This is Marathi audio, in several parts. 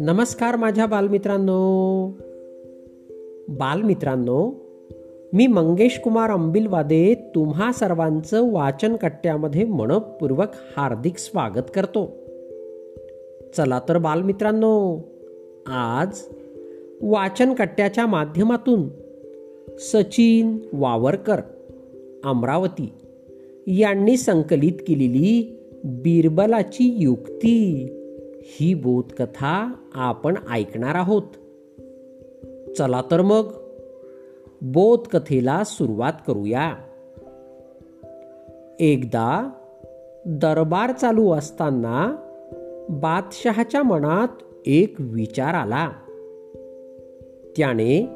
नमस्कार माझ्या बालमित्रांनो. बालमित्रांनो मी मंगेश कुमार अंबिलवादे तुम्हा सर्वांचं वाचन कट्ट्यामध्ये मनपूर्वक हार्दिक स्वागत करतो. चला तर बालमित्रांनो आज वाचन कट्ट्याच्या माध्यमातून सचिन वावरकर अमरावती यांनी संकलित केलेली बिरबलाची युक्ती. ही बोधकथा आपण ऐकणार आहोत. चला तर मग बोधकथेला सुरुवात करूया. एकदा दरबार चालू असताना बादशहाच्या मनात एक विचार आला. त्याने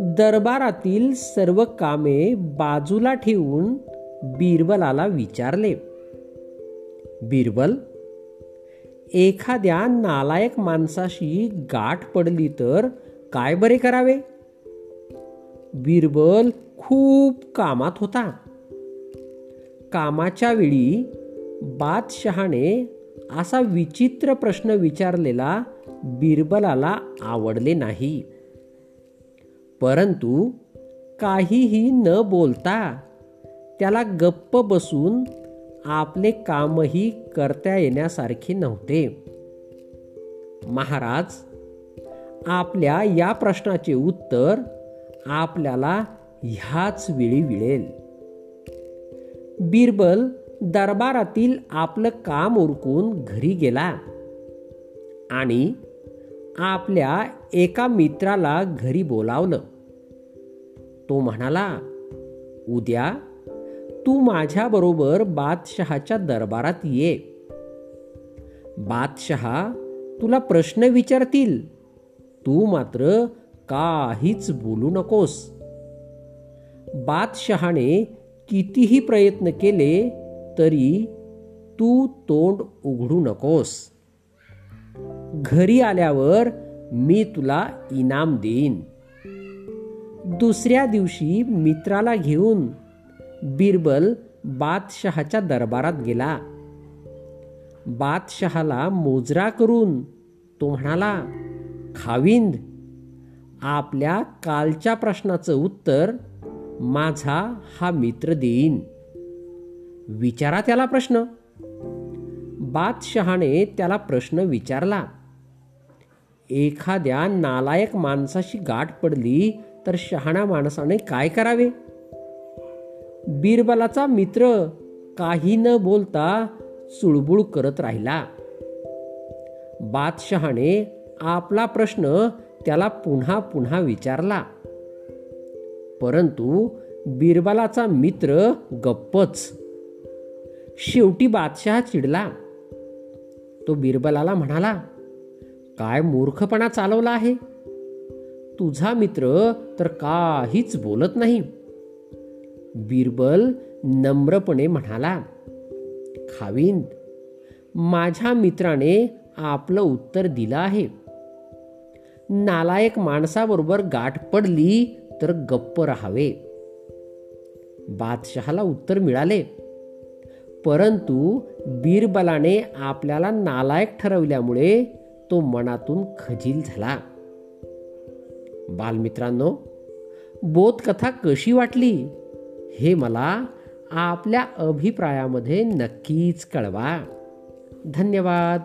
दरबारातील सर्व कामे बाजूला ठेवून बिरबलाला विचारले बिरबल एखाद्या नालायक माणसाशी गाठ पडली तर काय बरे करावे? बिरबल खूप कामात होता. कामाच्या वेळी बादशहाने असा विचित्र प्रश्न विचारलेला बिरबलाला आवडले नाही. परंतु काहीही न बोलता त्याला गप्प बसून आपले कामही करता येण्यासारखे नव्हते. महाराज आपल्या या प्रश्नाचे उत्तर आपल्याला ह्याच वेळी मिळेल. बिरबल दरबारातील आपलं काम उरकून घरी गेला आणि आपल्या एका मित्राला घरी बोलावलं. तो म्हणाला उद्या तू माझ्याबरोबर बादशहाच्या दरबारात ये. बादशहा तुला प्रश्न विचारतील. तू मात्र काहीच बोलू नकोस. बादशहाने कितीही प्रयत्न केले तरी तू तोंड उघडू नकोस. घरी आल्यावर मी तुला इनाम देईन. दुसऱ्या दिवशी मित्राला घेऊन बिरबल बादशहाच्या दरबारात गेला. बादशहाला मोजरा करून तो म्हणाला खाविंद आपल्या कालच्या प्रश्नाचं उत्तर माझा हा मित्र देईन. विचारा त्याला प्रश्न. बादशहाने त्याला प्रश्न विचारला एखाद्या नालायक माणसाशी गाठ पडली तर शहाण्या माणसाने काय करावे? बिरबलाचा मित्र काही न बोलता चुळबुळ करत राहिला. बादशहाने आपला प्रश्न त्याला पुन्हा पुन्हा विचारला. परंतु बिरबलाचा मित्र गप्पच. शेवटी बादशहा चिडला. तो बिरबलाला म्हणाला काय मूर्खपणा चालवला आहे? तुझा मित्र तर काहीच बोलत नाही. बिरबल नम्रपणे म्हणाला खाविंद माझ्या मित्राने आपलं उत्तर दिलं आहे. नालायक माणसाबरोबर गाठ पडली तर गप्प राहावे. बादशहाला उत्तर मिळाले परंतु बिरबलाने आपल्याला नालायक ठरवल्यामुळे तो मनातून खजील झाला. बालमित्रांनो बोधकथा कशी वाटली? हे मला आपल्या अभिप्रायामध्ये नक्कीच कळवा. धन्यवाद.